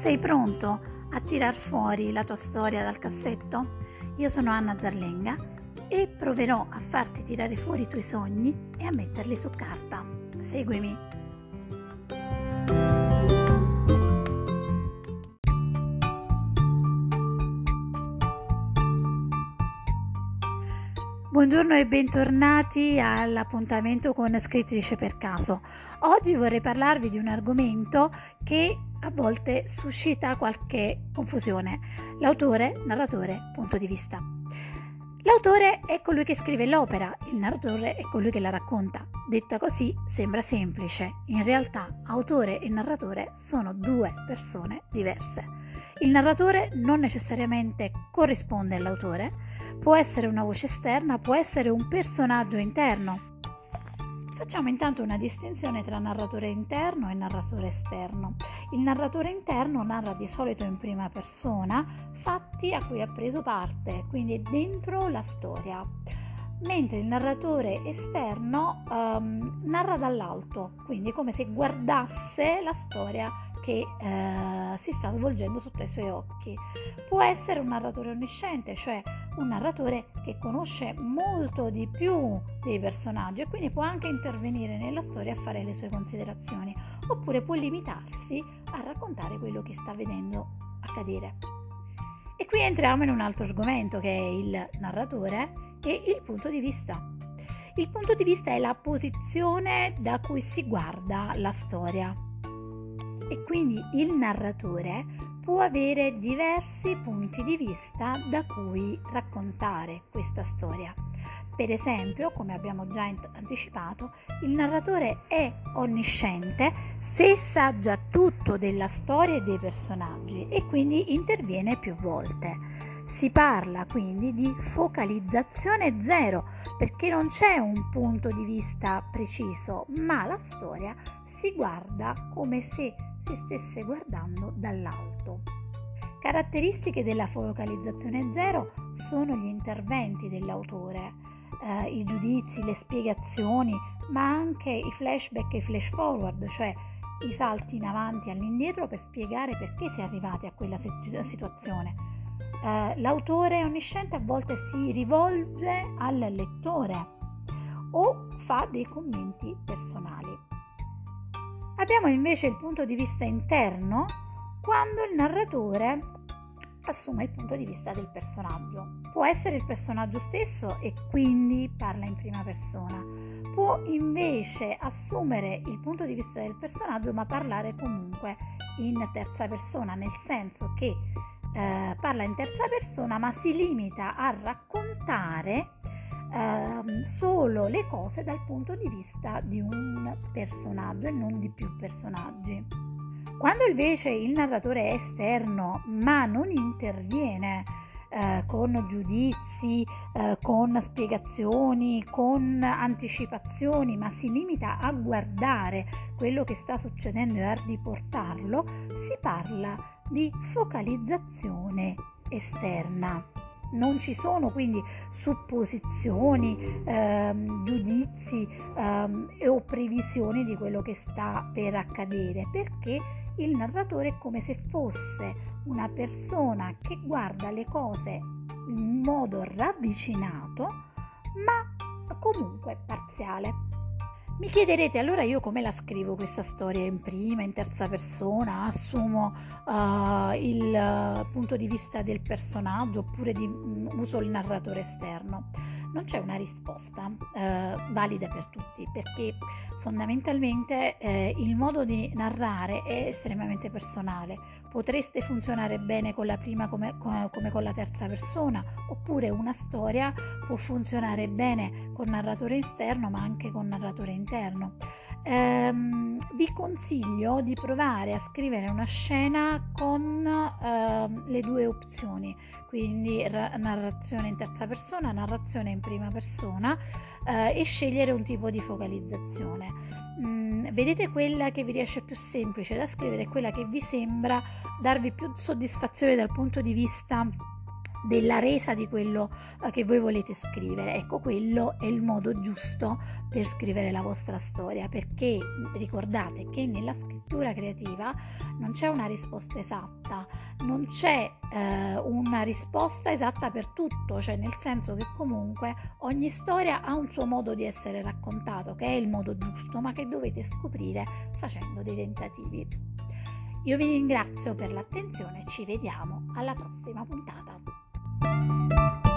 Sei pronto a tirar fuori la tua storia dal cassetto? Io sono Anna Zarlenga e proverò a farti tirare fuori i tuoi sogni e a metterli su carta. Seguimi. Buongiorno e bentornati all'appuntamento con Scrittrice per caso. Oggi vorrei parlarvi di un argomento che a volte suscita qualche confusione. L'autore, narratore, punto di vista. L'autore è colui che scrive l'opera, il narratore è colui che la racconta. Detta così sembra semplice, in realtà autore e narratore sono due persone diverse. Il narratore non necessariamente corrisponde all'autore, Può essere una voce esterna, può essere un personaggio interno. Facciamo intanto una distinzione tra narratore interno e narratore esterno. Il narratore interno narra di solito in prima persona fatti a cui ha preso parte, quindi dentro la storia mentre il narratore esterno um, narra dall'alto, quindi come se guardasse la storia che eh, si sta svolgendo sotto i suoi occhi. Può essere un narratore onnisciente, cioè un narratore che conosce molto di più dei personaggi e quindi può anche intervenire nella storia a fare le sue considerazioni, oppure può limitarsi a raccontare quello che sta vedendo accadere. E qui entriamo in un altro argomento che è il narratore e il punto di vista. Il punto di vista è la posizione da cui si guarda la storia e quindi il narratore può avere diversi punti di vista da cui raccontare questa storia. Per esempio, come abbiamo già anticipato, il narratore è onnisciente se sa già tutto della storia e dei personaggi e quindi interviene più volte. Si parla quindi di focalizzazione zero perché non c'è un punto di vista preciso, ma la storia si guarda come se si stesse guardando dall'alto. Caratteristiche della focalizzazione zero sono gli interventi dell'autore, eh, i giudizi, le spiegazioni, ma anche i flashback e i flash forward, cioè i salti in avanti e all'indietro per spiegare perché si è arrivati a quella situazione eh, l'autore onnisciente a volte si rivolge al lettore o fa dei commenti personali. Abbiamo invece il punto di vista interno quando il narratore assume il punto di vista del personaggio. Può essere il personaggio stesso e quindi parla in prima persona. Può invece assumere il punto di vista del personaggio ma parlare comunque in terza persona, nel senso che eh, parla in terza persona ma si limita a raccontare eh, solo le cose dal punto di vista di un personaggio e non di più personaggi. Quando invece il narratore è esterno ma non interviene eh, con giudizi, eh, con spiegazioni, con anticipazioni, ma si limita a guardare quello che sta succedendo e a riportarlo, si parla di focalizzazione esterna. Non ci sono quindi supposizioni, ehm, giudizi ehm, o previsioni di quello che sta per accadere, perché il narratore è come se fosse una persona che guarda le cose in modo ravvicinato, ma comunque parziale. Mi chiederete allora io come la scrivo questa storia in prima, in terza persona, assumo uh, il uh, punto di vista del personaggio oppure di, um, uso il narratore esterno non c'è una risposta eh, valida per tutti perché fondamentalmente eh, il modo di narrare è estremamente personale. Potreste funzionare bene con la prima come, come con la terza persona oppure una storia può funzionare bene con narratore esterno ma anche con narratore interno. Um, vi consiglio di provare a scrivere una scena con uh, le due opzioni, quindi ra- narrazione in terza persona, narrazione in prima persona uh, e scegliere un tipo di focalizzazione. Mm, vedete quella che vi riesce più semplice da scrivere, quella che vi sembra darvi più soddisfazione dal punto di vista della resa di quello eh, che voi volete scrivere. Ecco, quello è il modo giusto per scrivere la vostra storia, perché ricordate che nella scrittura creativa non c'è una risposta esatta, non c'è eh, una risposta esatta per tutto, cioè nel senso che comunque ogni storia ha un suo modo di essere raccontato, che è il modo giusto, ma che dovete scoprire facendo dei tentativi. Io vi ringrazio per l'attenzione, ci vediamo alla prossima puntata. Thank you.